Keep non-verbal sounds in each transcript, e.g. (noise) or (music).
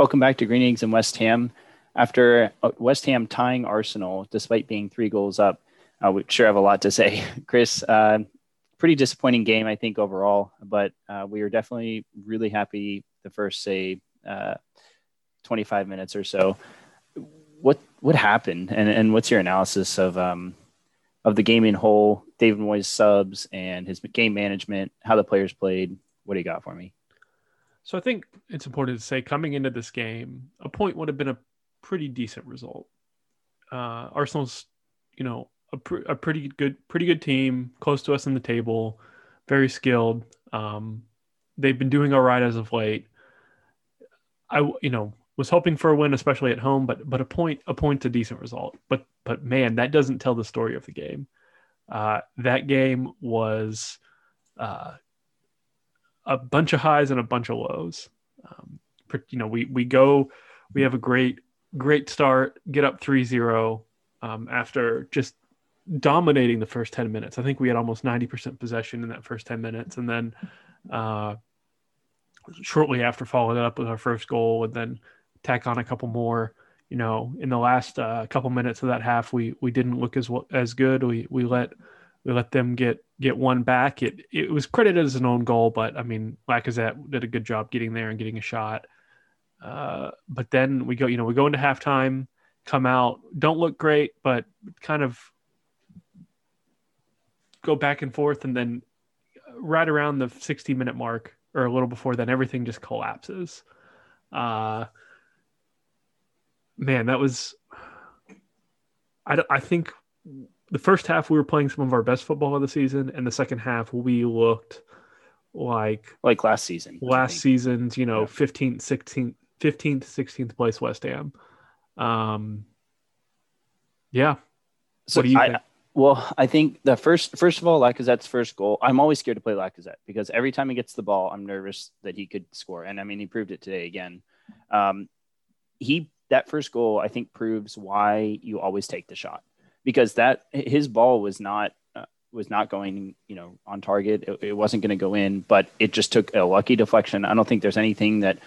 Welcome back to Green Eggs and West Ham. After uh, West Ham tying Arsenal, despite being three goals up, uh, we sure have a lot to say. (laughs) Chris, uh, pretty disappointing game, I think, overall, but uh, we were definitely really happy the first, say, uh, 25 minutes or so. What what happened, and, and what's your analysis of um, of the game in whole, David Moyes subs and his game management, how the players played? What do you got for me? So I think it's important to say coming into this game, a point would have been a pretty decent result. Uh, Arsenal's, you know, a, pr- a, pretty good, pretty good team, close to us in the table, very skilled. Um, they've been doing all right as of late. I, you know, was hoping for a win, especially at home, but but a point, a point's a decent result. But but man, that doesn't tell the story of the game. Uh, that game was uh, a bunch of highs and a bunch of lows. Um, you know, we we go, we have a great great start, get up 3-0 um, after just dominating the first 10 minutes. I think we had almost 90% possession in that first 10 minutes. And then uh, shortly after followed it up with our first goal and then tack on a couple more. You know, in the last uh, couple minutes of that half, we we didn't look as as good. We we let we let them get get one back. It it was credited as an own goal, but I mean, Lacazette did a good job getting there and getting a shot. Uh, but then we go, you know, we go into halftime, come out, don't look great, but kind of go back and forth, and then right around the 60 minute mark or a little before then, everything just collapses. Uh, man, that was. I, I think the first half we were playing some of our best football of the season, and the second half we looked like like last season. Last season's, you know, fifteenth, sixteenth, fifteenth, sixteenth place West Ham. Um, yeah. So what do you I, think? Well, I think the first, first of all, Lacazette's first goal. I'm always scared to play Lacazette because every time he gets the ball, I'm nervous that he could score, and I mean, he proved it today again. Um, he that first goal, I think, proves why you always take the shot because that his ball was not uh, was not going you know on target. It, it wasn't going to go in, but it just took a lucky deflection. I don't think there's anything that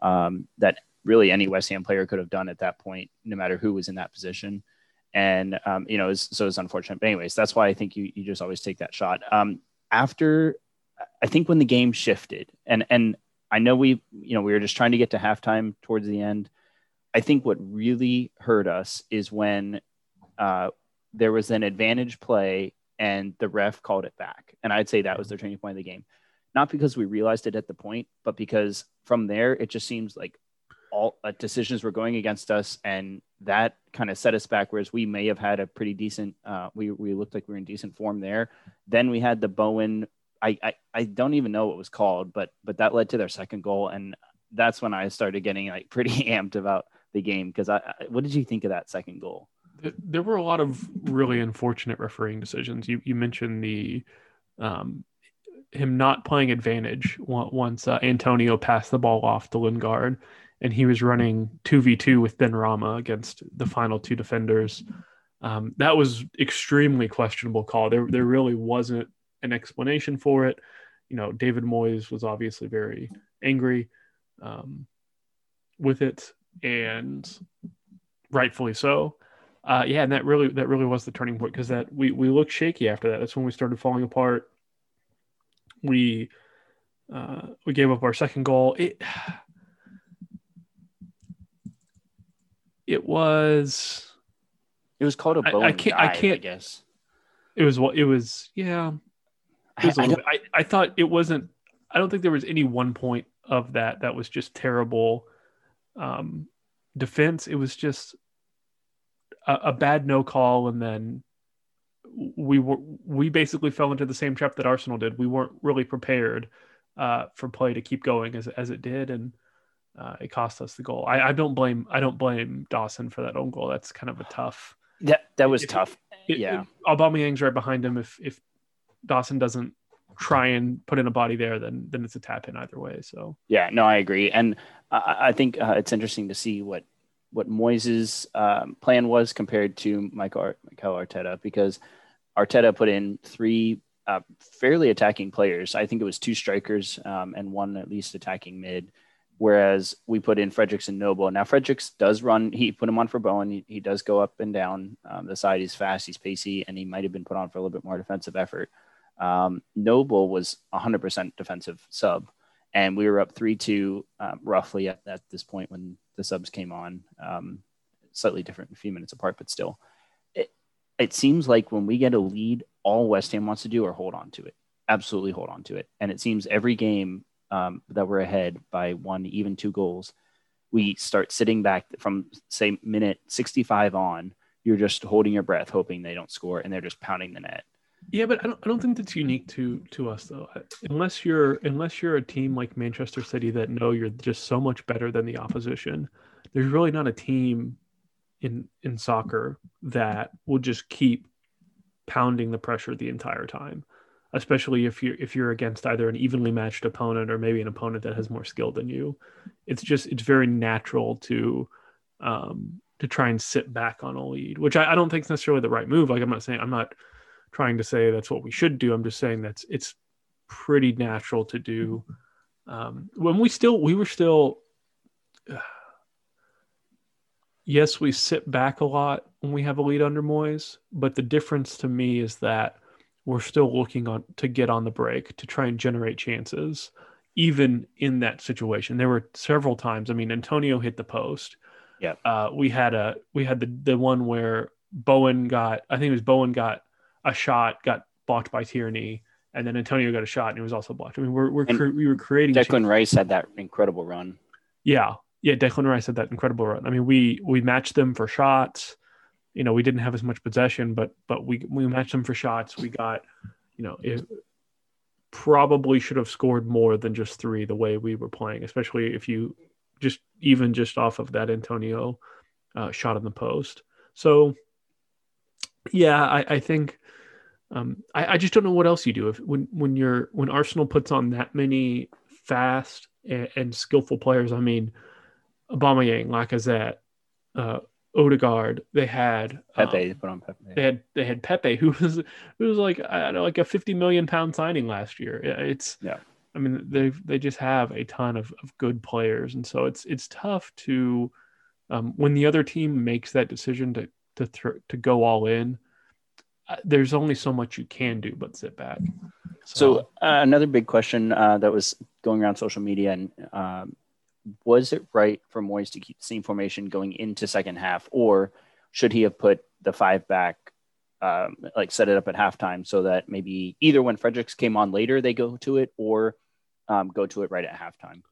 um, that really any West Ham player could have done at that point, no matter who was in that position. And um, you know, it was, so it's unfortunate. But anyways, that's why I think you you just always take that shot. Um, after, I think when the game shifted, and and I know we you know we were just trying to get to halftime towards the end. I think what really hurt us is when uh, there was an advantage play and the ref called it back. And I'd say that was the turning point of the game. Not because we realized it at the point, but because from there, it just seems like all uh, decisions were going against us. And that kind of set us back. Whereas we may have had a pretty decent, uh, we, we looked like we were in decent form there. Then we had the Bowen. I, I, I don't even know what was called, but, but that led to their second goal. And that's when I started getting like pretty (laughs) amped about the game. Cause I, I what did you think of that second goal? There were a lot of really unfortunate refereeing decisions. You you mentioned the um, him not playing advantage once uh, Antonio passed the ball off to Lingard, and he was running two v two with Benrahma against the final two defenders. Um, that was extremely questionable call. There there really wasn't an explanation for it. You know, David Moyes was obviously very angry um, with it, and rightfully so uh, yeah, and that really that really was the turning point because that we we looked shaky after that. That's when we started falling apart. We uh, we gave up our second goal. It it was it was called a I, I can't dive, I can't I guess it was what it was yeah it was I, I, I, I thought it wasn't I don't think there was any one point of that that was just terrible um defense it was just a, a bad no call, and then we were we basically fell into the same trap that Arsenal did. We weren't really prepared uh, for play to keep going as as it did, and uh, it cost us the goal. I, I, don't blame I don't blame Dawson for that own goal. That's kind of a tough. That that was if, tough. It, yeah, Aubameyang's right behind him. If if Dawson doesn't try and put in a body there, then then it's a tap in either way. So yeah, no, I agree, and I, I think uh, it's interesting to see what what Moyes' um, plan was compared to Michael, Ar- Michael Arteta because Arteta put in three uh, fairly attacking players. I think it was two strikers um, and one at least attacking mid. Whereas we put in Fredericks and Noble. Now Fredericks does run. He put him on for Bowen. He, he does go up and down um, the side. He's fast. He's pacey, and he might have been put on for a little bit more defensive effort. Um, Noble was 100% defensive sub, and we were up three two um, roughly at, at, this point when the subs came on. Um, slightly different, a few minutes apart, but still. It, it seems like when we get a lead, all West Ham wants to do are hold on to it. Absolutely hold on to it. And it seems every game um, that we're ahead by one, even two goals, we start sitting back from say minute 65 on. You're just holding your breath, hoping they don't score, and they're just pounding the net. Yeah, but I don't, I don't think that's unique to to us though. Unless you're unless you're a team like Manchester City that know you're just so much better than the opposition, there's really not a team in in soccer that will just keep pounding the pressure the entire time especially if you're if you're against either an evenly matched opponent or maybe an opponent that has more skill than you. It's just it's very natural to um, to try and sit back on a lead, which I, I don't think is necessarily the right move. Like I'm not saying I'm not trying to say that's what we should do. I'm just saying that's it's pretty natural to do. Um, when we still we were still uh, (sighs) yes we sit back a lot when we have a lead under Moyes, but the difference to me is that we're still looking on to get on the break to try and generate chances even in that situation there were several times i mean antonio hit the post yeah uh, we had a we had the the one where bowen got i think it was bowen got a shot got blocked by tierney and then antonio got a shot and he was also blocked. I mean we're, we're cre- we were creating declan rice had that incredible run. Yeah. Yeah declan rice had that incredible run. I mean we we matched them for shots. You know we didn't have as much possession, but but we we matched them for shots. We got you know it probably should have scored more than just three the way we were playing, especially if you just even just off of that Antonio uh, shot in the post. So yeah, I, I think. Um, I, I, just don't know what else you do if when when you're when Arsenal puts on that many fast and, and skillful players. I mean, Aubameyang, Lacazette, uh, Odegaard. They had Pepe. Um, put on Pepe. They had they had Pepe, who was who was like I don't know, like a fifty million pound signing last year. It's yeah. I mean they they just have a ton of, of good players, and so it's it's tough to um, when the other team makes that decision to to th- to go all in. Uh, there's only so much you can do but sit back. So, so uh, another big question uh, that was going around social media and um, was it right for Moyes to keep the same formation going into second half, or should he have put the five back, um, like set it up at halftime so that maybe either when Fredericks came on later they go to it, or um, go to it right at halftime?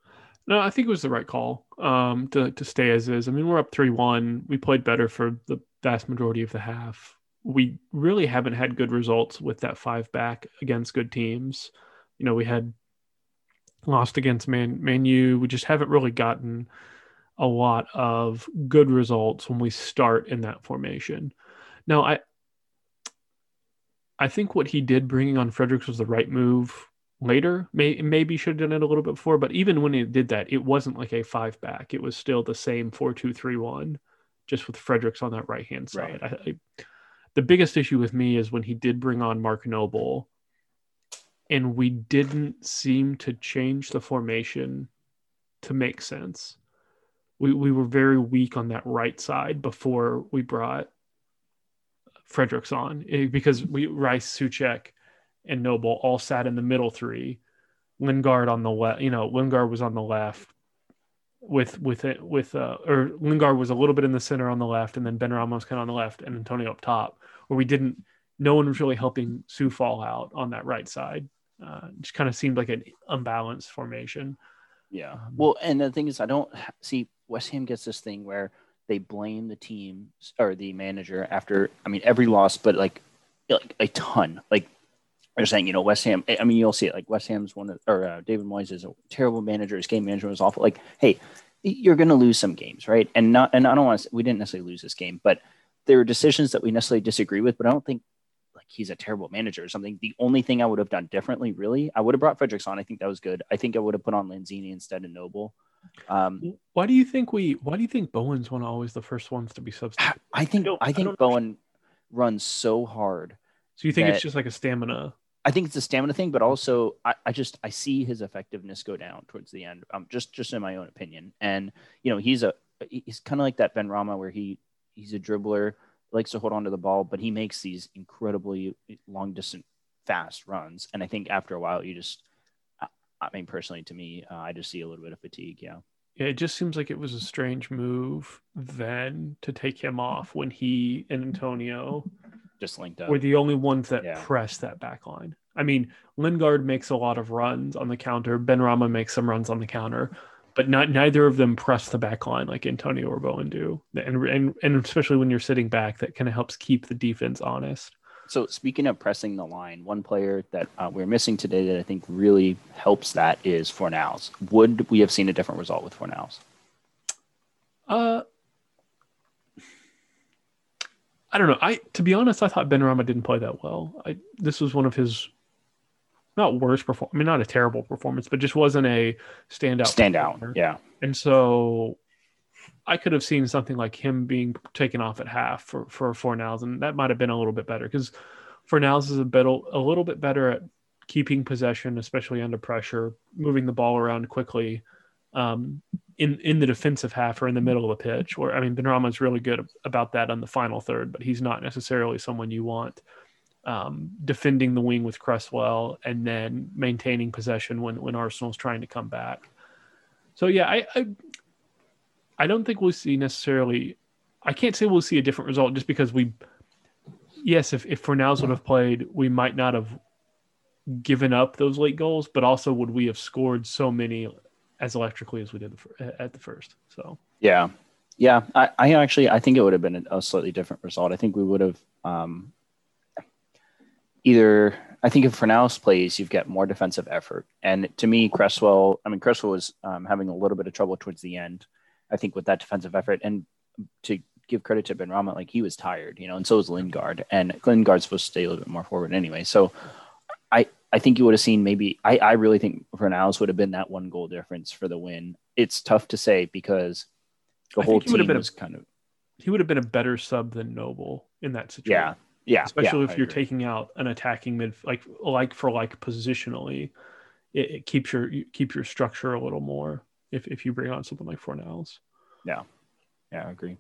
No, I think it was the right call um, to to stay as is. I mean, we're up three one. We played better for the vast majority of the half. We really haven't had good results with that five back against good teams. You know, we had lost against Man Man. We just haven't really gotten a lot of good results when we start in that formation. Now, I I think what he did bringing on Fredericks was the right move. Later, may, maybe should have done it a little bit before, but even when he did that, it wasn't like a five back. It was still the same four two three one, just with Fredericks on that right hand side. Right. I, I, the biggest issue with me is when he did bring on Mark Noble and we didn't seem to change the formation to make sense. We, we were very weak on that right side before we brought Fredericks on eh, because we Rice, Soucek, and Noble all sat in the middle three. Lingard on the left, you know, Lingard was on the left with with it with uh or Lingard was a little bit in the center on the left, and then Benrahma was kind of on the left, and Antonio up top, where we didn't. No one was really helping Coufal out on that right side. Uh, just kind of seemed like an unbalanced formation. Yeah. Um, well, and the thing is, I don't see West Ham gets this thing where they blame the team or the manager after. I mean, every loss, but like, like a ton. Like they're saying, you know, West Ham. I mean, you'll see it. Like West Ham's one of, or uh, David Moyes is a terrible manager. His game management was awful. Like, hey, you're going to lose some games, right? And not, and I don't want to. We didn't necessarily lose this game, but there are decisions that we necessarily disagree with. But I don't think like he's a terrible manager or something. The only thing I would have done differently, really, I would have brought Fredericks on. I think that was good. I think I would have put on Lanzini instead of Noble. Um, why do you think we? Why do you think Bowen's one of always the first ones to be substituted? I think I, I think I Bowen runs so hard. So you think that, it's just like a stamina? I think it's a stamina thing, but also I, I just I see his effectiveness go down towards the end. Um, just just in my own opinion, and you know he's a he's kind of like that Benrahma where he he's a dribbler, likes to hold on to the ball, but he makes these incredibly long distance fast runs, and I think after a while you just I mean personally to me uh, I just see a little bit of fatigue. Yeah. Yeah, it just seems like it was a strange move then to take him off when he and Antonio just linked up. Were the only ones that Yeah. pressed that back line. I mean, Lingard makes a lot of runs on the counter. Benrahma makes some runs on the counter, but not neither of them press the back line like Antonio or Bowen do. And and, and especially when you're sitting back, that kind of helps keep the defense honest. So speaking of pressing the line, one player that uh, we're missing today that I think really helps that is Fornals. Would we have seen a different result with Fornals? Uh, I don't know. I to be honest, I thought Benrahma didn't play that well. I this was one of his not worst perform. I mean, not a terrible performance, but just wasn't a standout. Standout, yeah. And so I could have seen something like him being taken off at half for for Fornals, and that might have been a little bit better because Fornals is a bit a little bit better at keeping possession, especially under pressure, moving the ball around quickly. Um, in in the defensive half or in the middle of the pitch, where I mean Benrahma is really good about that on the final third, but he's not necessarily someone you want um, defending the wing with Cresswell and then maintaining possession when when Arsenal's trying to come back. So yeah, I, I I don't think we'll see necessarily. I can't say we'll see a different result just because we. Yes, if if Fornals would have played, we might not have given up those late goals, but also would we have scored so many as electrically as we did the, at the first? So Yeah, yeah. I, I actually I think it would have been a slightly different result. I think we would have um, either. I think if Fornals plays, you've got more defensive effort. And to me, Cresswell. I mean, Cresswell was um, having a little bit of trouble towards the end. I think with that defensive effort, and to give credit to Benrahma, like he was tired, you know, and so was Lingard. And Lingard's supposed to stay a little bit more forward anyway. So I think you would have seen maybe I, I really think Fornals would have been that one goal difference for the win. It's tough to say because the I whole think he would have team been a- was kind of he would have been a better sub than Noble in that situation. yeah yeah especially yeah, if I you're agree. taking out an attacking mid like like for like positionally it, it keeps your you keep your structure a little more if, if you bring on something like Fornals. yeah Yeah, I agree.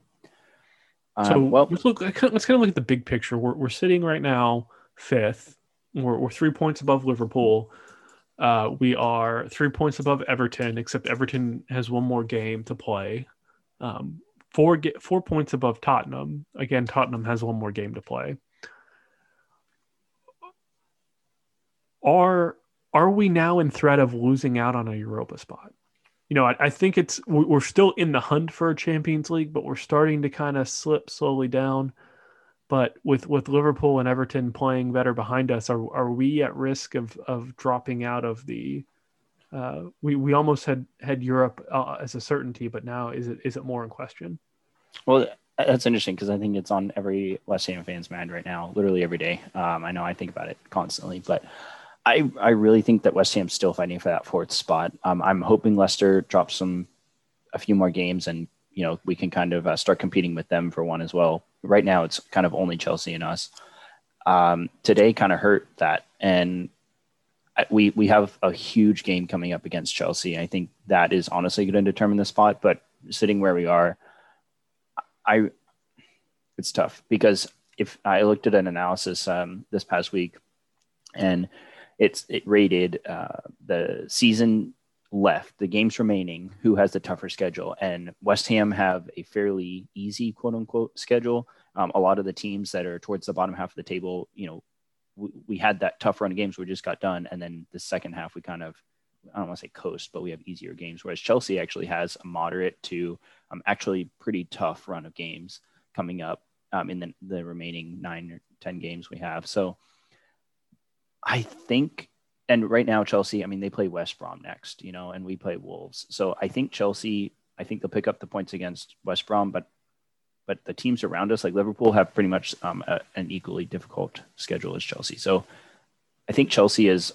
So Um, well, let's look let's kind of look at the big picture. We're, we're sitting right now fifth. We're, we're three points above Liverpool. Uh, we are three points above Everton, except Everton has one more game to play. Um, four get four points above Tottenham. Again, Tottenham has one more game to play. Are are we now in threat of losing out on a Europa spot? You know, I, I think it's we- we're still in the hunt for a Champions League, but we're starting to kind of slip slowly down. But with with Liverpool and Everton playing better behind us, are are we at risk of of dropping out of the? Uh, we we almost had had Europe uh, as a certainty, but now is it is it more in question? well, that's interesting because I think it's on every West Ham fan's mind right now, literally every day. Um, I know I think about it constantly, but I I really think that West Ham's still fighting for that fourth spot. Um, I'm hoping Leicester drops some a few more games and you know we can kind of uh, start competing with them for one as well. Right now, it's kind of only Chelsea and us. Um, today kind of hurt that, and we we have a huge game coming up against Chelsea. I think that is honestly going to determine the spot. But sitting where we are, I it's tough because if I looked at an analysis um, this past week, and it's it rated uh, the season left, the games remaining, who has the tougher schedule, and West Ham have a fairly easy quote unquote schedule. Um, a lot of the teams that are towards the bottom half of the table, you know, we, we had that tough run of games we just got done, and then the second half we kind of I don't want to say coast, but we have easier games. Whereas Chelsea actually has a moderate to um, actually pretty tough run of games coming up um, in the, the remaining nine or 10 games we have. So I think, and right now, Chelsea, I mean, they play West Brom next, you know, and we play Wolves. So I think Chelsea, I think they'll pick up the points against West Brom, but but the teams around us, like Liverpool, have pretty much um, a, an equally difficult schedule as Chelsea. So I think Chelsea is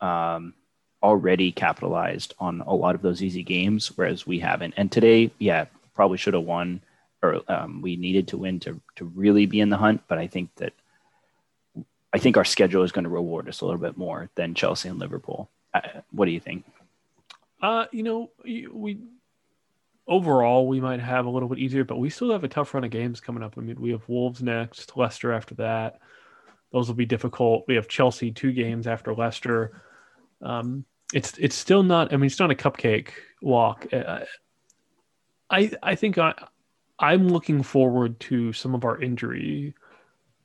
um, already capitalized on a lot of those easy games, whereas we haven't. And today, yeah, probably should have won, or um, we needed to win to to really be in the hunt. But I think that I think our schedule is going to reward us a little bit more than Chelsea and Liverpool. What do you think? Uh, you know, we overall we might have a little bit easier, but we still have a tough run of games coming up. I mean, we have Wolves next, Leicester after that. Those will be difficult. We have Chelsea two games after Leicester. Um, it's it's still not. I mean, it's not a cupcake walk. Uh, I I think I I'm looking forward to some of our injury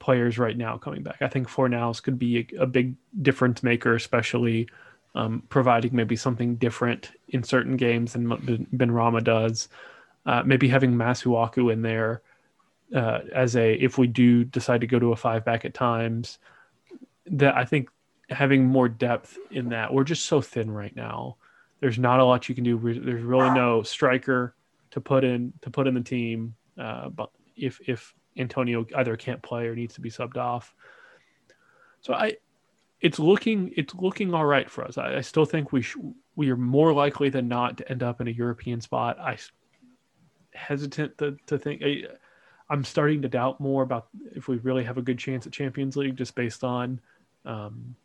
players right now coming back. I think Fornals could be a, a big difference maker, especially um, providing maybe something different in certain games than Benrahma does. Uh, maybe having Masuaku in there uh, as a if we do decide to go to a five back at times. That I think having more depth in that we're just so thin right now. There's not a lot you can do. There's really no striker to put in to put in the team. Uh, but if if Antonio either can't play or needs to be subbed off, so I it's looking it's looking all right for us. I, I still think we sh- we are more likely than not to end up in a European spot. I hesitant to, to think. I, I'm starting to doubt more about if we really have a good chance at Champions League, just based on um,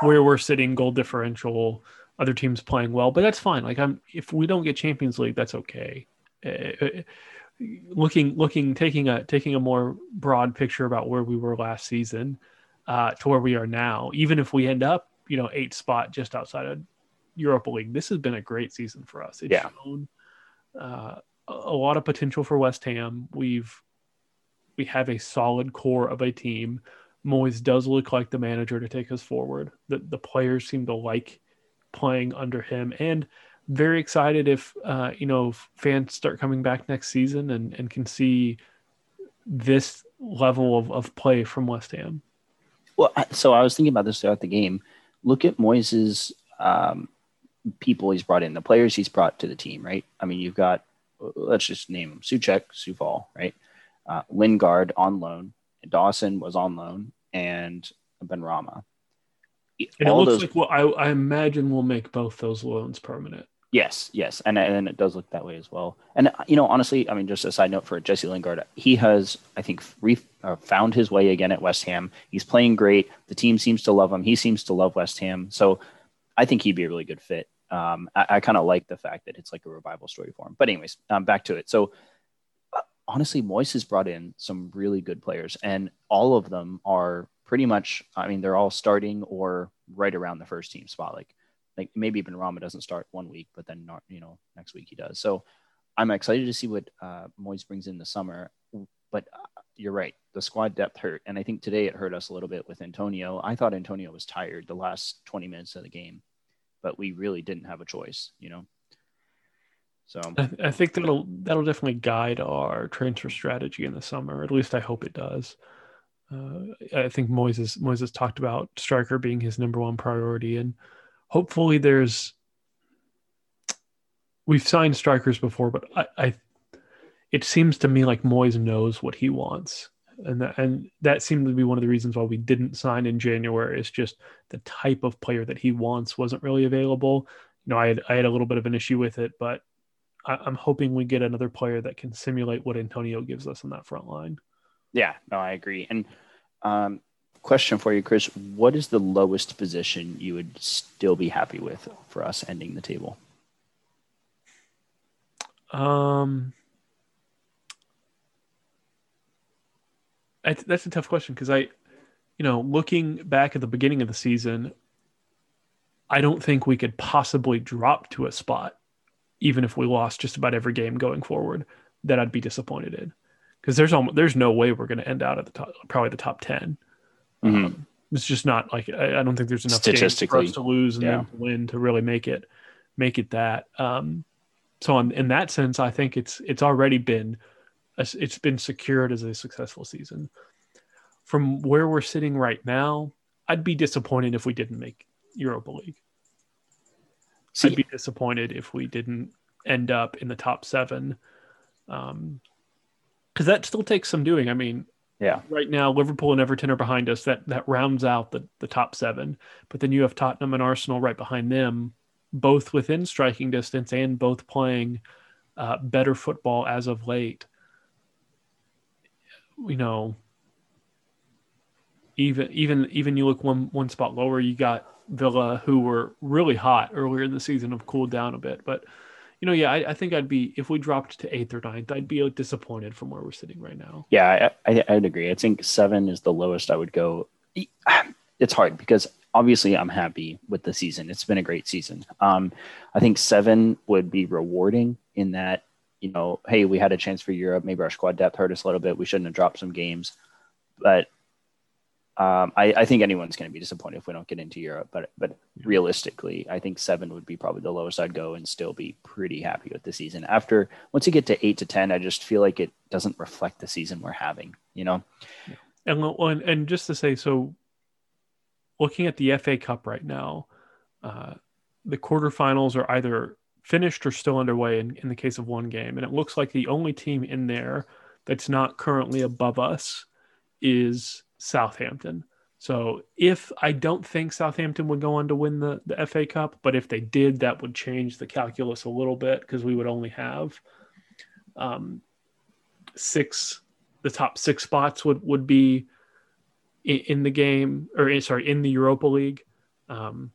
where we're sitting, goal differential, other teams playing well. But that's fine. Like I'm, if we don't get Champions League, that's okay. Uh, looking, looking, taking a taking a more broad picture about where we were last season uh, to where we are now. Even if we end up, you know, eight spot just outside of Europa League, this has been a great season for us. It's yeah. shown uh, a lot of potential for West Ham. We've we have a solid core of a team. Moyes does look like the manager to take us forward. The the players seem to like playing under him, and very excited if uh, you know fans start coming back next season and and can see this level of, of play from West Ham. Well, so I was thinking about this throughout the game. Look at Moyes' um, people he's brought in, the players he's brought to the team, right? I mean, you've got, let's just name them Soucek, Coufal, right? Uh, Lingard on loan, Dawson was on loan, and Benrahma. And All it looks those, like well, I, I imagine we'll make both those loans permanent. Yes, yes, and and it does look that way as well. And you know, honestly, I mean, just a side note for Jesse Lingard, he has, I think, re- uh, found his way again at West Ham. He's playing great. The team seems to love him. He seems to love West Ham. So, I think he'd be a really good fit. Um, I, I kind of like the fact that it's like a revival story for him. But anyways, um, back to it. So, uh, honestly, Moyes has brought in some really good players, and all of them are pretty much. I mean, they're all starting or right around the first team spot. Like like maybe Benrahma doesn't start one week, but then not, you know, next week he does. So I'm excited to see what uh, Moyes brings in the summer. But uh, you're right, the squad depth hurt, and I think today it hurt us a little bit with Antonio. I thought Antonio was tired the last 20 minutes of the game, but we really didn't have a choice, you know. So I, I think that'll that'll definitely guide our transfer strategy in the summer. At least I hope it does. Uh, I think Moises Moises talked about striker being his number one priority, and hopefully there's we've signed strikers before, but I, I it seems to me like Moyes knows what he wants. And that, and that seemed to be one of the reasons why we didn't sign in January is just the type of player that he wants wasn't really available. You know, I had, I had a little bit of an issue with it, but I, I'm hoping we get another player that can simulate what Antonio gives us on that front line. Yeah, no, I agree. And um, question for you, Chris. What is the lowest position you would still be happy with for us ending the table? Um, that's a tough question because I, you know, looking back at the beginning of the season, I don't think we could possibly drop to a spot, even if we lost just about every game going forward, that I'd be disappointed in. Because there's almost, there's no way we're going to end out at the top, probably the top ten. Mm-hmm. Um, it's just not like I, I, don't think there's enough statistically for us to lose and yeah. then to win to really make it make it that. Um, so in, in that sense, I think it's it's already been a, it's been secured as a successful season. From where we're sitting right now, I'd be disappointed if we didn't make Europa League. See, I'd be disappointed if we didn't end up in the top seven, because um, that still takes some doing. I mean, yeah. Right now, Liverpool and Everton are behind us. That that rounds out the, the top seven. But then you have Tottenham and Arsenal right behind them, both within striking distance and both playing uh, better football as of late. You know, even even even you look one one spot lower, you got Villa who were really hot earlier in the season have cooled down a bit. But you know, yeah, I, I think I'd be if we dropped to eighth or ninth, I'd be disappointed from where we're sitting right now. Yeah, I, I I'd agree. I think seven is the lowest I would go. (sighs) It's hard because obviously I'm happy with the season. It's been a great season. Um, I think seven would be rewarding in that you know, hey, we had a chance for Europe. Maybe our squad depth hurt us a little bit. We shouldn't have dropped some games, but um, I, I, think anyone's going to be disappointed if we don't get into Europe, but but realistically, I think seven would be probably the lowest I'd go and still be pretty happy with the season. After once you get to eight to ten, I just feel like it doesn't reflect the season we're having, you know. And and, and just to say, so looking at the FA Cup right now, uh, the quarterfinals are either finished or still underway in, in the case of one game, and it looks like the only team in there that's not currently above us is Southampton. So if I don't think Southampton would go on to win the, the FA Cup, but if they did, that would change the calculus a little bit because we would only have um, six, the top six spots would, would be in, in the game or in, sorry, in the Europa League. Um,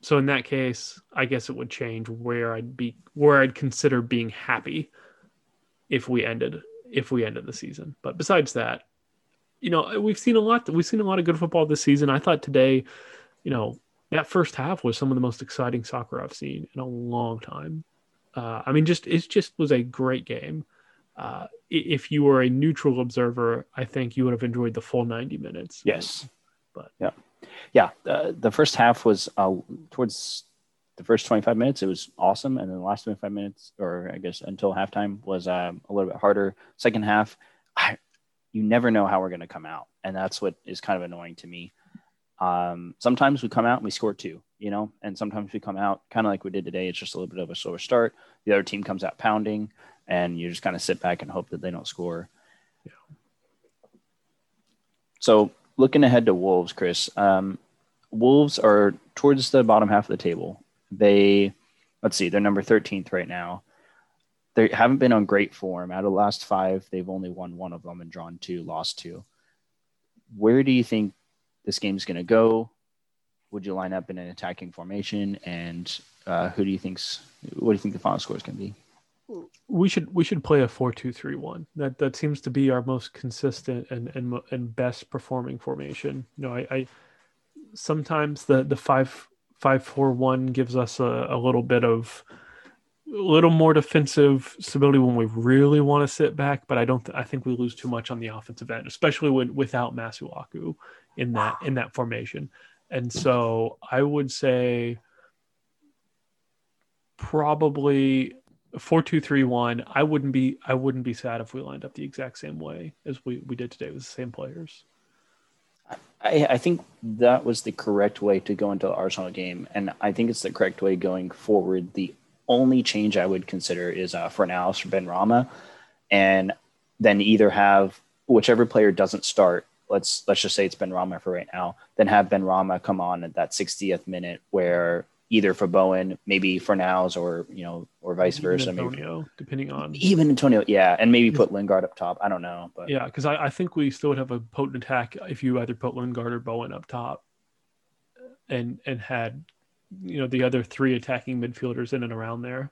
so in that case, I guess it would change where I'd be, where I'd consider being happy if we ended, if we ended the season. But besides that, you know, we've seen a lot. We've seen a lot of good football this season. I thought today, you know, that first half was some of the most exciting soccer I've seen in a long time. Uh, I mean, just it just was a great game. Uh, if you were a neutral observer, I think you would have enjoyed the full ninety minutes. Yes, but yeah, yeah. Uh, the first half was uh, towards the first twenty five minutes. It was awesome, and then the last twenty five minutes, or I guess until halftime, was um, a little bit harder. Second half, I you never know how we're going to come out. And that's what is kind of annoying to me. Um, sometimes we come out and we score two, you know, and sometimes we come out kind of like we did today. It's just a little bit of a slower start. The other team comes out pounding, and you just kind of sit back and hope that they don't score. Yeah. So looking ahead to Wolves, Chris, um, Wolves are towards the bottom half of the table. They, let's see, they're number 13th right now they haven't been on great form. Out of the last five, they've only won one of them and drawn two, lost two. Where do you think this game's going to go? Would you line up in an attacking formation? And uh, who do you think's what do you think the final score is going to be? We should we should play a four two three one. That that seems to be our most consistent and and and best performing formation. You know, I, I sometimes the the five five four one gives us a, a little bit of a little more defensive stability when we really want to sit back, but I don't. Th- I think we lose too much on the offensive end, especially when without Masuaku in that in that formation. And so I would say probably four two three one. I wouldn't be I wouldn't be sad if we lined up the exact same way as we we did today with the same players. I, I think that was the correct way to go into the Arsenal game, and I think it's the correct way going forward. The only change I would consider is uh, Fornals for Benrahma, and then either have whichever player doesn't start. Let's let's just say it's Benrahma for right now. Then have Benrahma come on at that 60th minute, where either for Bowen, maybe Fornals, or you know, or vice even versa. Antonio, maybe. depending on even Antonio, yeah, and maybe put Lingard up top. I don't know, but yeah, because I, I think we still would have a potent attack if you either put Lingard or Bowen up top, and and had you know the other three attacking midfielders in and around there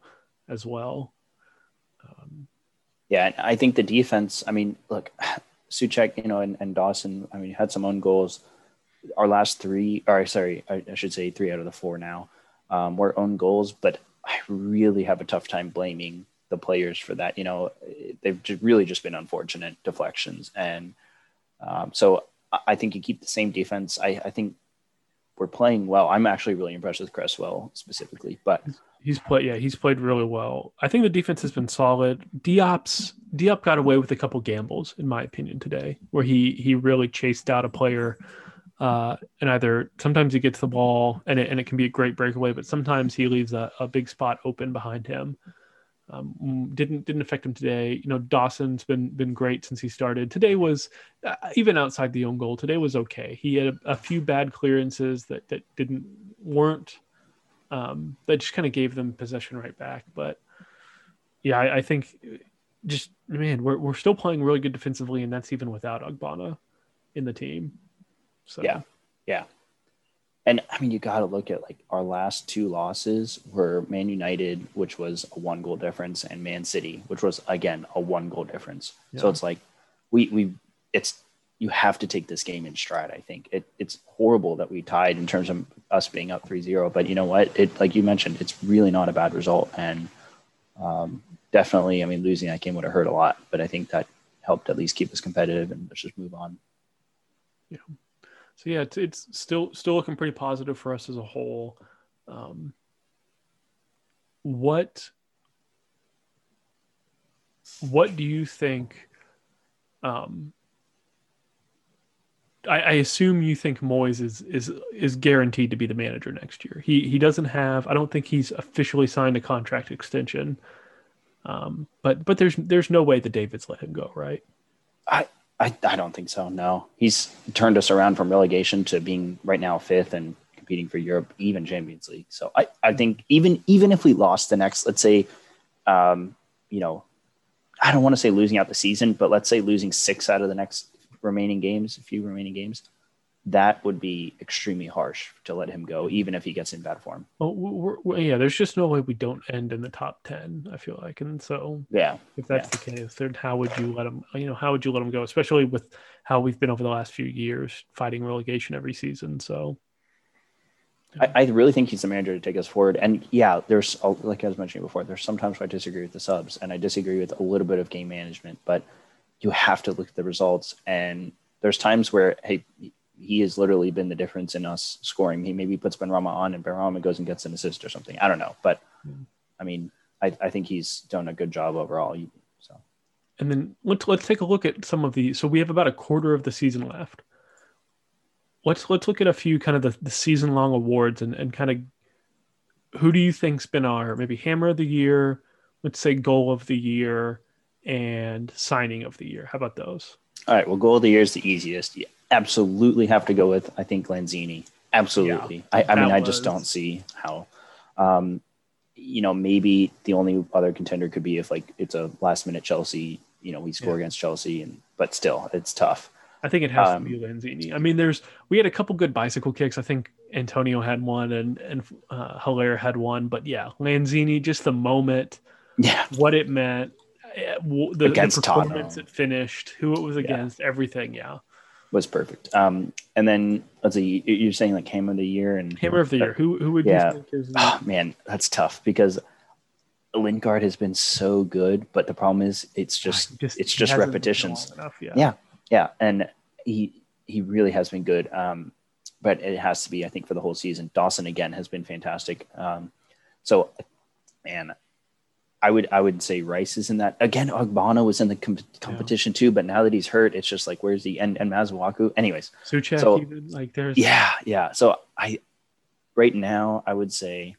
as well. Um, yeah, I think the defense. I mean, look, (sighs) Soucek, you know, and, and Dawson. I mean, had some own goals. Our last three, or sorry, I, I should say three out of the four now, um, were own goals. But I really have a tough time blaming the players for that. You know, they've just really just been unfortunate deflections, and um, so I think you keep the same defense. I, I think we're playing well. I'm actually really impressed with Cresswell specifically, but he's played. Yeah, he's played really well. I think the defense has been solid. Diop's Diop got away with a couple gambles, in my opinion, today, where he he really chased out a player, uh, and either sometimes he gets the ball and it, and it can be a great breakaway, but sometimes he leaves a, a big spot open behind him. Um, didn't didn't affect him today. You know, Dawson's been been great since he started. Today was uh, even outside the own goal. Today was okay. He had a, a few bad clearances that that didn't weren't um, that just kind of gave them possession right back. But yeah, I, I, think just man, we're we're still playing really good defensively, and that's even without Ogbonna. in the team. So Yeah. Yeah. And I mean, you got to look at like our last two losses were Man United, which was a one goal difference, and Man City, which was again a one goal difference. So it's like we we it's you have to take this game in stride. I think it, it's horrible that we tied in terms of us being up 3-0, but you know what? It like you mentioned, it's really not a bad result, and um, definitely, I mean, losing that game would have hurt a lot, but I think that helped at least keep us competitive and let's just move on. So yeah, it's, it's still still looking pretty positive for us as a whole. Um, what what do you think? Um, I, I assume you think Moyes is is is guaranteed to be the manager next year. He he doesn't have. I don't think he's officially signed a contract extension. Um, but but there's there's no way the Davids let him go, right? I, I, I don't think so. No, he's turned us around from relegation to being right now fifth and competing for Europe, even Champions League. So I, I think even even if we lost the next, let's say, um, you know, I don't want to say losing out the season, but let's say losing six out of the next remaining games, a few remaining games, that would be extremely harsh to let him go, even if he gets in bad form. Well, we're, we're, yeah, there's just no way we don't end in the top ten. I feel like, and so Yeah, if that's the case, then how would you let him? You know, how would you let him go? Especially with how we've been over the last few years, fighting relegation every season. So I, I really think he's the manager to take us forward. And yeah, there's like I was mentioning before, there's sometimes where I disagree with the subs, and I disagree with a little bit of game management. But you have to look at the results, and there's times where hey, he has literally been the difference in us scoring. He maybe puts Ben Benrahma on, and Ben Benrahma goes and gets an assist or something. I don't know, but. I mean, I, I think he's done a good job overall. So And then let's let's take a look at some of the. So we have about a quarter of the season left. Let's let's look at a few kind of the, the season long awards and, and kind of who do you think's been our maybe hammer of the year, let's say goal of the year, and signing of the year. How about those? all right, well, goal of the year is the easiest. You absolutely have to go with I think Lanzini. Absolutely. I, I mean, that I just don't see how. Um, you know, maybe the only other contender could be if like it's a last minute Chelsea. You know, we score Yeah. against Chelsea, and but still, it's tough. I think it has Um, to be Lanzini. I mean, there's we had a couple good bicycle kicks. I think Antonio had one and and uh, Haller had one, but yeah, Lanzini, just the moment, Yeah, what it meant, eh, the, the performance Tottenham. it finished, who it was Yeah. against, everything. Yeah, was perfect. Um, and then let's see, you- you're saying like hammer of the year and hammer of the year. Who who would Yeah. you think is Oh, man, that's tough because Lingard has been so good, but the problem is it's just, it's just repetitions. enough, yeah. Yeah. yeah, and he he really has been good. Um, but it has to be, I think, for the whole season. Dawson again has been fantastic. Um, so, man, I would I would say Rice is in that again. Ogbonna was in the com- competition too, but now that he's hurt, it's just like where's the and and Masuaku. Anyways, Soucek So- even like there's yeah, yeah. So I right now I would say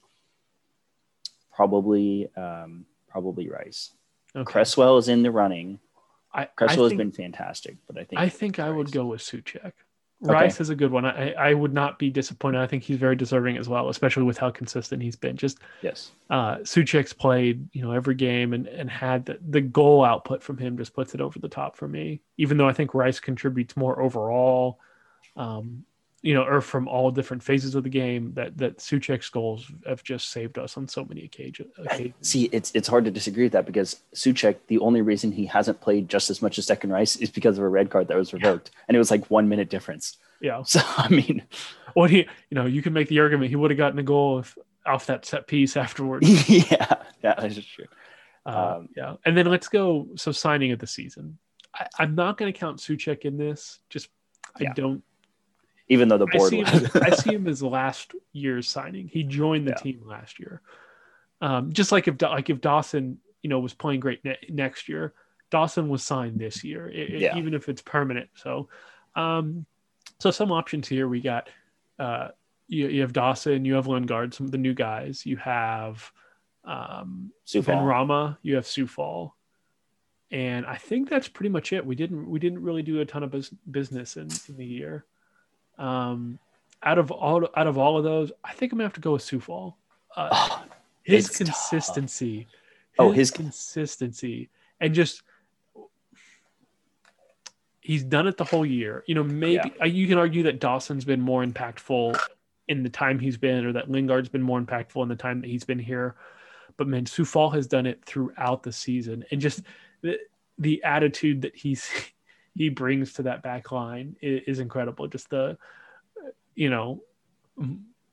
probably um, probably Rice. okay. Cresswell is in the running. I, I Cresswell has been fantastic, but I think I think I would go with Soucek. Rice is a good one. I, I would not be disappointed. I think he's very deserving as well, especially with how consistent he's been. Just yes. uh, Soucek's played, you know, every game and, and had the, the goal output from him just puts it over the top for me. Even though I think Rice contributes more overall, um, you know, or from all different phases of the game, that that Soucek's goals have just saved us on so many occasions. See, it's it's hard to disagree with that because Soucek, the only reason he hasn't played just as much as Second Rice is because of a red card that was revoked, and it was like one minute difference. Yeah. (laughs) So I mean, Well, he, you know, you can make the argument he would have gotten a goal if off that set piece (laughs) afterwards. (laughs) yeah, yeah, that's true. Uh, Um, yeah, and then let's go. So signing of the season, I, I'm not going to count Soucek in this. Just I don't. Even though the I board, see, him, I see (laughs) him as last year's signing. He joined the Yeah. team last year. Um, just like if like if Dawson, you know, was playing great ne- next year, Dawson was signed this year, i- i- Yeah. even if it's permanent. So, um, so some options here. We got uh, you, you have Dawson, you have Lingard, some of the new guys. You have um. Benrahma, you have Coufal, and I think that's pretty much it. We didn't we didn't really do a ton of bus- business in, in the year. Um, out of all out of all of those, I think I'm gonna have to go with Coufal. Uh, Oh, his it's tough. consistency, Oh, his- consistency, and just he's done it the whole year. You know, maybe yeah. you can argue that Dawson's been more impactful in the time he's been, or that Lingard's been more impactful in the time that he's been here. But man, Coufal has done it throughout the season, and just the, the attitude that he's he brings to that back line is, is incredible. Just the, you know,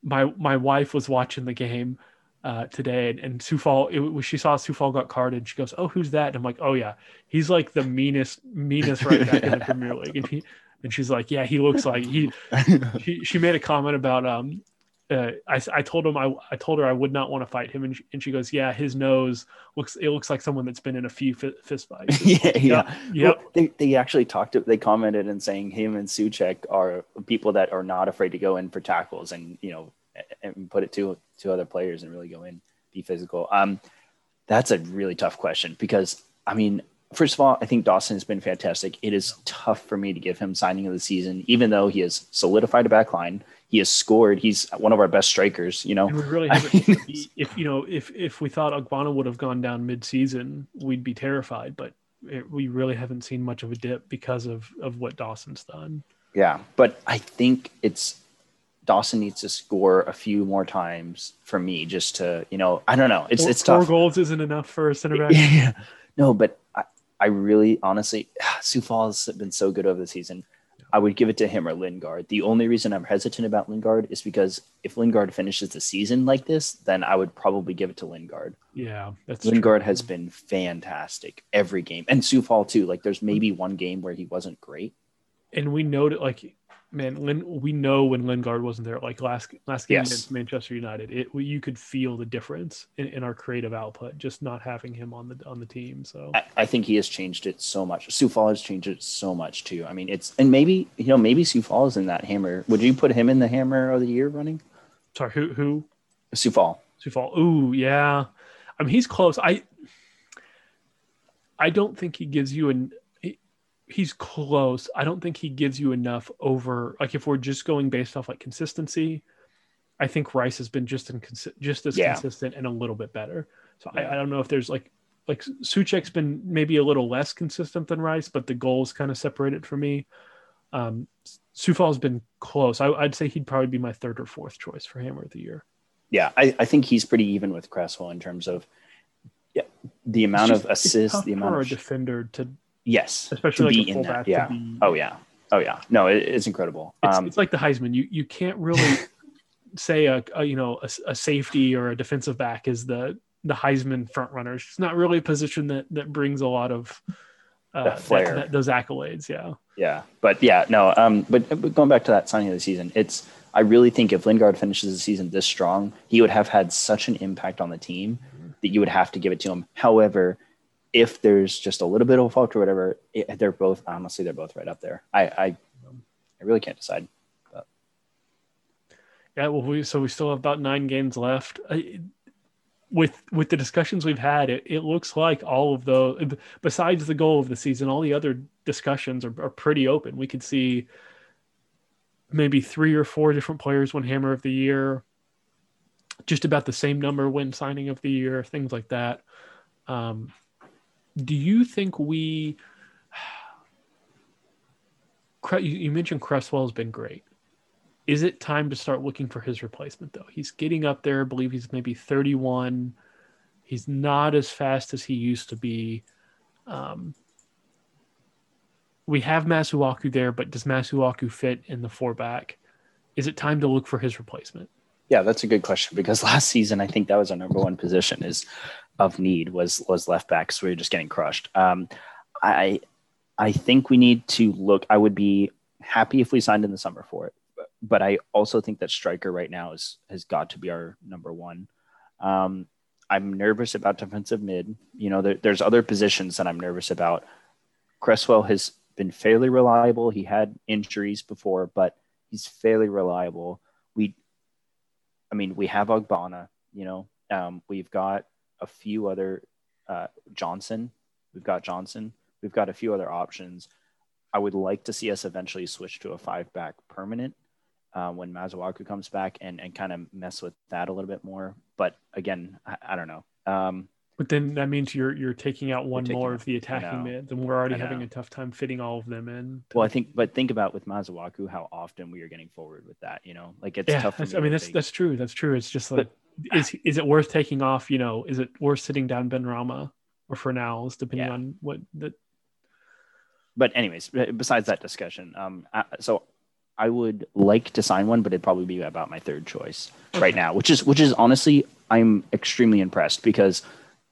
my my wife was watching the game uh, today, and, and Coufal, it, she saw Coufal got carded. And she goes, "Oh, who's that?" And I'm like, "Oh yeah, he's like the meanest meanest right back in the Premier League." And he, and she's like, "Yeah, he looks like he." (laughs) she she made a comment about um, uh, I I told him I I told her I would not want to fight him, and she, and she goes, "Yeah, his nose looks it looks like someone that's been in a few fist fights." (laughs) yeah, yeah. Yep. Well, they they actually talked. They commented and saying him and Soucek are people that are not afraid to go in for tackles and you know and put it to to other players and really go in be physical. Um, that's a really tough question because I mean, first of all, I think Dawson has been fantastic. It is tough for me to give him signing of the season, even though he has solidified a back line. He has scored. He's one of our best strikers. You know, and we really (laughs) haven't. if you know, if if we thought Ogbonna would have gone down mid-season, we'd be terrified. But it, we really haven't seen much of a dip because of of what Dawson's done. Yeah, but I think it's Dawson needs to score a few more times for me just to, you know, I don't know. It's four, it's tough. Four goals isn't enough for a center back. (laughs) Yeah. No, but I, I really honestly, (sighs) Coufal's has been so good over the season. I would give it to him or Lingard. The only reason I'm hesitant about Lingard is because if Lingard finishes the season like this, then I would probably give it to Lingard. Yeah, that's Lingard true. has been fantastic every game, and Coufal too. Like, there's maybe one game where he wasn't great, and we know that like man, Lin, we know when Lingard wasn't there, like last last game yes. against Manchester United, it you could feel the difference in, in, our creative output just not having him on the on the team. So I, I think he has changed it so much. Coufal has changed it so much too. I mean, it's and maybe you know maybe Coufal is in that hammer. Would you put him in the hammer of the year running? Sorry, who who? Coufal. Coufal. Ooh, yeah. I mean, he's close. I I don't think he gives you an he's close. I don't think he gives you enough over like if we're just going based off like consistency. I think Rice has been just in, just as yeah. consistent and a little bit better. So yeah. I, I, don't know if there's like like Soucek's been maybe a little less consistent than Rice, but the goals kind of separated for me. Um, Coufal's been close. I, would say he'd probably be my third or fourth choice for Hammer of the Year. Yeah, I, I think he's pretty even with Cresswell in terms of yeah, the amount just, of assists, the amount for of a defender to Yes, especially like a fullback. Yeah. Be... Oh yeah. Oh yeah. No, it, it's incredible. It's, um, it's, like the Heisman. You you can't really (laughs) say a, a, you know a, a, safety or a defensive back is the the Heisman front runner. It's not really a position that that brings a lot of uh, that flair. That, that, those accolades. Yeah. Yeah, but yeah, no. Um, but, but going back to that signing of the season, it's I really think if Lingard finishes the season this strong, he would have had such an impact on the team that you would have to give it to him. However, if there's just a little bit of a fault or whatever, it, they're both honestly they're both right up there. I I, I really can't decide. But. Yeah, well, we so we still have about nine games left. I, with with the discussions we've had, it, it looks like all of the besides the goal of the season, all the other discussions are, are pretty open. We could see maybe three or four different players win Hammer of the Year, just about the same number win Signing of the Year, things like that. Um, do you think we (sighs) you mentioned Cresswell has been great. Is it time to start looking for his replacement though? He's getting up there. I believe he's maybe 31. He's not as fast as he used to be. Um, we have Masuaku there, but does Masuaku fit in the four back? Is it time to look for his replacement? Yeah, that's a good question because (laughs) last season I think that was our number one position is of need was was left back. So we were just getting crushed. Um, I I think we need to look. I would be happy if we signed in the summer for it, but, I also think that striker right now is has got to be our number one. Um, I'm nervous about defensive mid. You know, there, there's other positions that I'm nervous about. Cresswell has been fairly reliable. He had injuries before, but he's fairly reliable. We, I mean, we have Ogbonna. You know, um, we've got a few other uh, Johnson. We've got Johnson. We've got a few other options. I would like to see us eventually switch to a five back permanent uh, when Masuaku comes back and, and kind of mess with that a little bit more. But again, I, I don't know. Um, But then that means you're you're taking out one taking more out- of the attacking mids, and we're already having a tough time fitting all of them in. Well, I think, but think about with Masuaku how often we are getting forward with that. You know, like it's yeah, tough. I mean that's think- that's true. That's true. It's just But- like is is it worth taking off? You know, is it worth sitting down Benrahma or for now, depending Yeah. on what the but anyways, besides that discussion, um, I, so I would like to sign one, but it'd probably be about my third choice right now, which is which is honestly, I'm extremely impressed because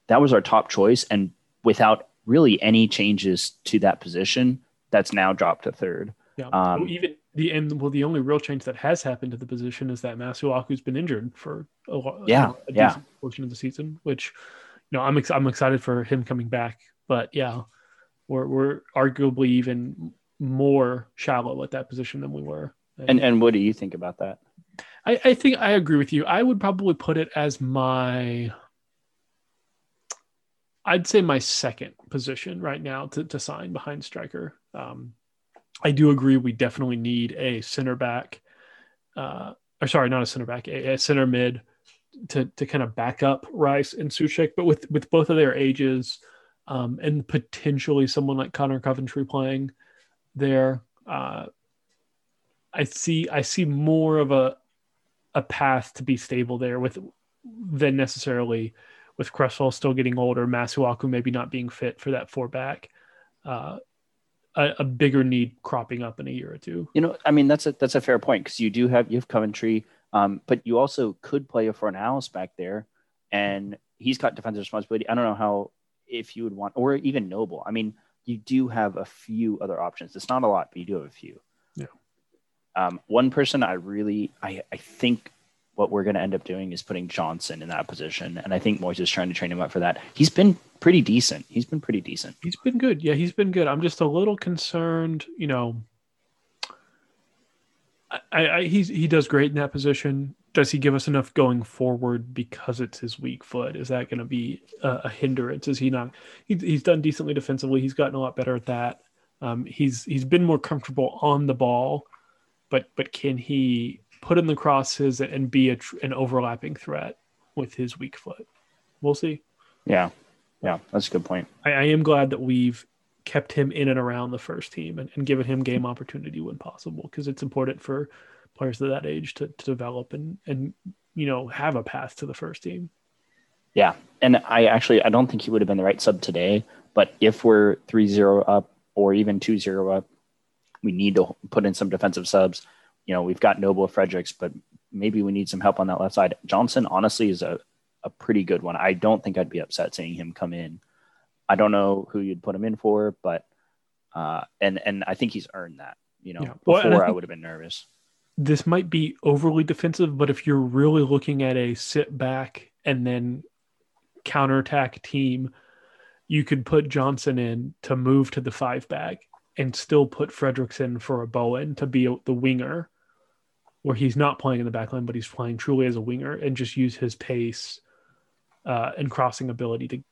that was our top choice, and without really any changes to that position, that's now dropped to third. Yeah. Um, Well, even the and well, the only real change that has happened to the position is that Masuaku's been injured for a, lo- Yeah, a yeah. decent portion of the season. Which, you know, I'm ex- I'm excited for him coming back. But yeah, we're we're arguably even more shallow at that position than we were. And and what do you think about that? I, I think I agree with you. I would probably put it as my I'd say my second position right now to, to sign behind striker. Um, I do agree we definitely need a center back, uh, or sorry, not a center back, a, a center mid to to kind of back up Rice and Soucek. But with with both of their ages, um, and potentially someone like Conor Coventry playing there, uh, I see I see more of a a path to be stable there with than necessarily with Cresswell still getting older, Masuaku maybe not being fit for that four back. Uh, a, a bigger need cropping up in a year or two. You know, I mean, that's a that's a fair point because you do have you have Coventry, um, but you also could play a Fornals back there, and he's got defensive responsibility. I don't know how if you would want, or even Noble. I mean, you do have a few other options. It's not a lot, but you do have a few. Yeah. Um, one person I really, I, I think what we're going to end up doing is putting Johnson in that position, and I think Moyes is trying to train him up for that. He's been pretty decent. He's been pretty decent. He's been good. Yeah, he's been good. I'm just a little concerned, you know. I, I he's he does great in that position. Does he give us enough going forward because it's his weak foot? Is that going to be a, a hindrance? Is he not? He, he's done decently defensively. He's gotten a lot better at that. Um, he's he's been more comfortable on the ball, but but can he put in the crosses and be a, tr- an overlapping threat with his weak foot? We'll see. Yeah, yeah, that's a good point. I, I am glad that we've kept him in and around the first team and, and given him game opportunity when possible because it's important for players of that age to, to develop and and you know have a path to the first team. Yeah. And I actually I don't think he would have been the right sub today, but if we're 3-0 up or even 2-0 up, we need to put in some defensive subs. You know, we've got Noble Fredericks, but maybe we need some help on that left side. Johnson honestly is a a pretty good one. I don't think I'd be upset seeing him come in. I don't know who you'd put him in for, but uh and and I think he's earned that, you know. Yeah. Well, Before I I, would have been nervous. This might be overly defensive, but if you're really looking at a sit back and then counterattack team, you could put Johnson in to move to the five back and still put Fredericks in for a Bowen to be the winger, where he's not playing in the back line, but he's playing truly as a winger and just use his pace uh, and crossing ability to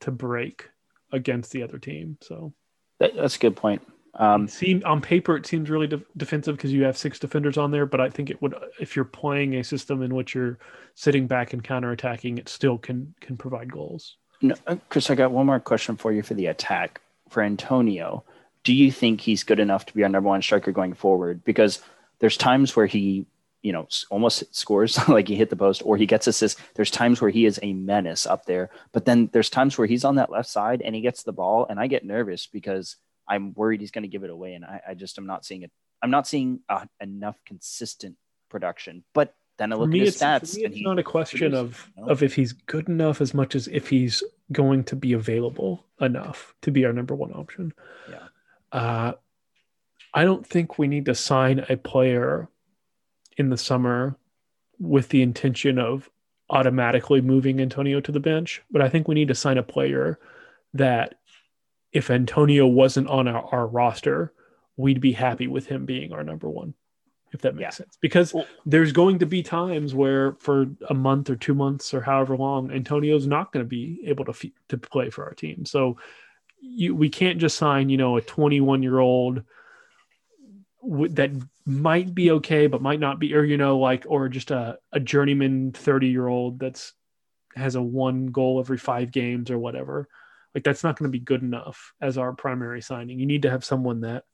to break against the other team. So That, that's a good point. Um seem on paper it seems really de- defensive because you have six defenders on there, but I think it would if you're playing a system in which you're sitting back and counterattacking, it still can can provide goals. No, uh, Chris, I got one more question for you for the attack for Antonio. Do you think he's good enough to be our number one striker going forward? Because there's times where he, you know, almost scores (laughs) like he hit the post or he gets assists. There's times where he is a menace up there, but then there's times where he's on that left side and he gets the ball, and I get nervous because I'm worried he's going to give it away, and I, I just am not seeing it. I'm not seeing uh, enough consistent production. But then I look me, at his it's, stats, it's he not a question of you know? of if he's good enough as much as if he's going to be available enough to be our number one option. Yeah. Uh, I don't think we need to sign a player in the summer with the intention of automatically moving Antonio to the bench, but I think we need to sign a player that if Antonio wasn't on our, our roster, we'd be happy with him being our number one, if that makes Yeah. sense. Because Well- there's going to be times where for a month or two months or however long, Antonio's not going to be able to f- to play for our team. So you, we can't just sign, you know, a 21 year old w- that might be okay, but might not be, or, you know, like, or just a, a journeyman 30 year old that's has a one goal every five games or whatever. Like that's not going to be good enough as our primary signing. You need to have someone that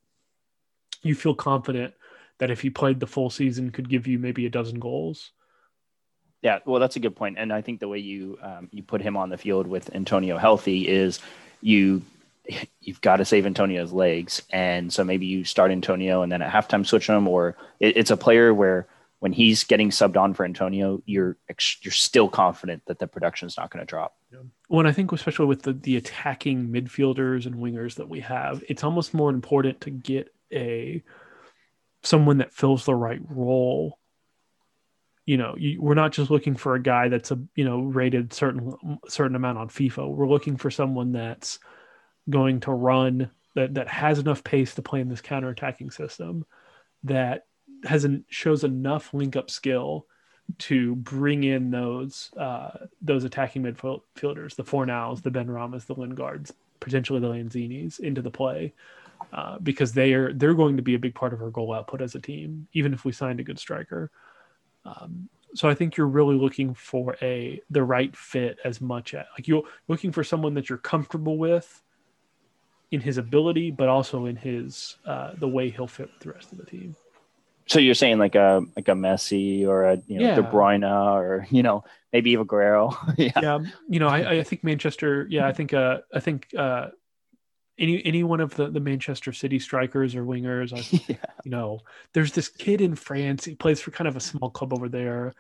you feel confident that if he played the full season could give you maybe a dozen goals. Yeah, well, that's a good point, and I think the way you um, you put him on the field with Antonio healthy is you you've got to save Antonio's legs, and so maybe you start Antonio and then at halftime switch him, or it, it's a player where when he's getting subbed on for Antonio, you're you're still confident that the production is not going to drop. Yeah. Well, I think especially with the the attacking midfielders and wingers that we have, it's almost more important to get a someone that fills the right role. You know, you, we're not just looking for a guy that's a you know rated certain certain amount on FIFA. We're looking for someone that's going to run that that has enough pace to play in this counterattacking system that has an, shows enough link up skill to bring in those uh, those attacking midfielders, the Fornals, the Ben Benrahmas, the Lingards, potentially the Lanzinis into the play, uh, because they are they're going to be a big part of our goal output as a team, even if we signed a good striker. Um, so I think you're really looking for a the right fit as much as like you're looking for someone that you're comfortable with in his ability, but also in his uh, the way he'll fit with the rest of the team. So you're saying like a like a Messi or a you know yeah. De Bruyne or you know maybe even Guerrero. (laughs) yeah. yeah, you know I, I think Manchester. Yeah, I think uh I think uh any any one of the the Manchester City strikers or wingers. I, (laughs) yeah. You know, there's this kid in France. He plays for kind of a small club over there.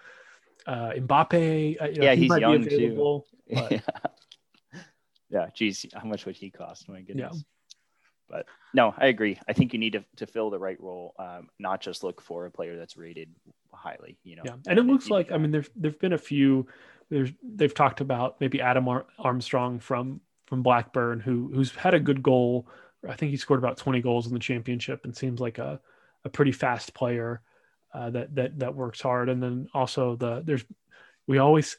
Uh, Mbappe. Uh, you know, yeah, he he's young too. But... (laughs) Yeah. Yeah, geez, how much would he cost? My goodness. Yeah. But no, I agree. I think you need to, to fill the right role, um, not just look for a player that's rated highly. You know. Yeah, and it looks like I mean there've there've been a few. There's they've talked about maybe Adam Ar- Armstrong from from Blackburn who who's had a good goal. I think he scored about 20 goals in the championship and seems like a a pretty fast player uh, that that that works hard. And then also the there's we always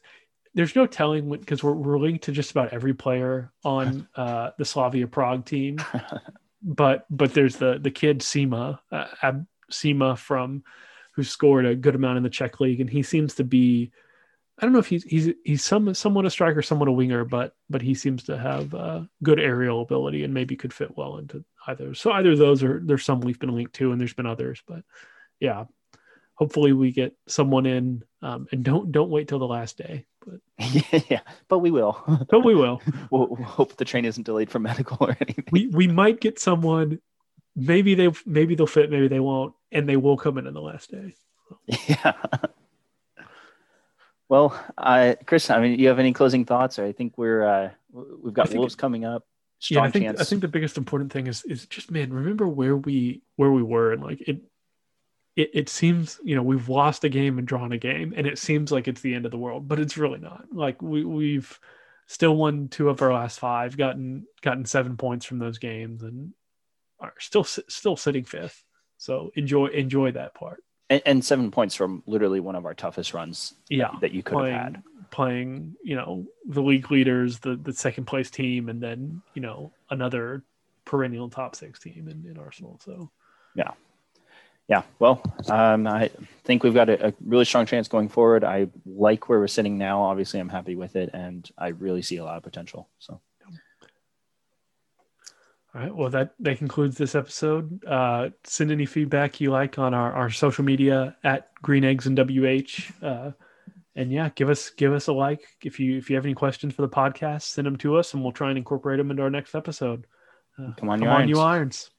there's no telling because we're, we're linked to just about every player on (laughs) uh, the Slavia Prague team. (laughs) but but there's the the kid Sima uh, Ab, Sima from who scored a good amount in the Czech league, and he seems to be. I don't know if he's he's he's some somewhat a striker, somewhat a winger, but but he seems to have uh, good aerial ability and maybe could fit well into either. So either of those are there's some we've been linked to, and there's been others, but yeah, hopefully we get someone in, um, and don't don't wait till the last day. But (laughs) yeah, but we will. (laughs) But we will. (laughs) we'll, we'll hope the train isn't delayed for medical or anything. We we might get someone. Maybe they maybe they'll fit. Maybe they won't, and they will come in on the last day. Yeah. Well, uh, Chris, I mean, you have any closing thoughts? Or I think we're uh, we've got Wolves coming up. Strong yeah, I think chance. I think the biggest important thing is is just man, remember where we where we were and like it it, it seems you know we've lost a game and drawn a game and it seems like it's the end of the world but it's really not. Like we, we've still won two of our last five gotten gotten seven points from those games and are still still sitting fifth. So enjoy enjoy that part. And, and seven points from literally one of our toughest runs yeah. that you could playing, have had. playing you know the league leaders the the second place team and then you know another perennial top six team in, in arsenal so. Yeah yeah, well, um, I think we've got a, a, really strong chance going forward. I like where we're sitting now. Obviously, I'm happy with it, and I really see a lot of potential. So, all right. Well, that that concludes this episode. Uh, send any feedback you like on our, our social media at Green Eggs and WH. Uh, and yeah, give us give us a like if you if you have any questions for the podcast, send them to us, and we'll try and incorporate them into our next episode. Uh, come on, come you on, irons. you irons.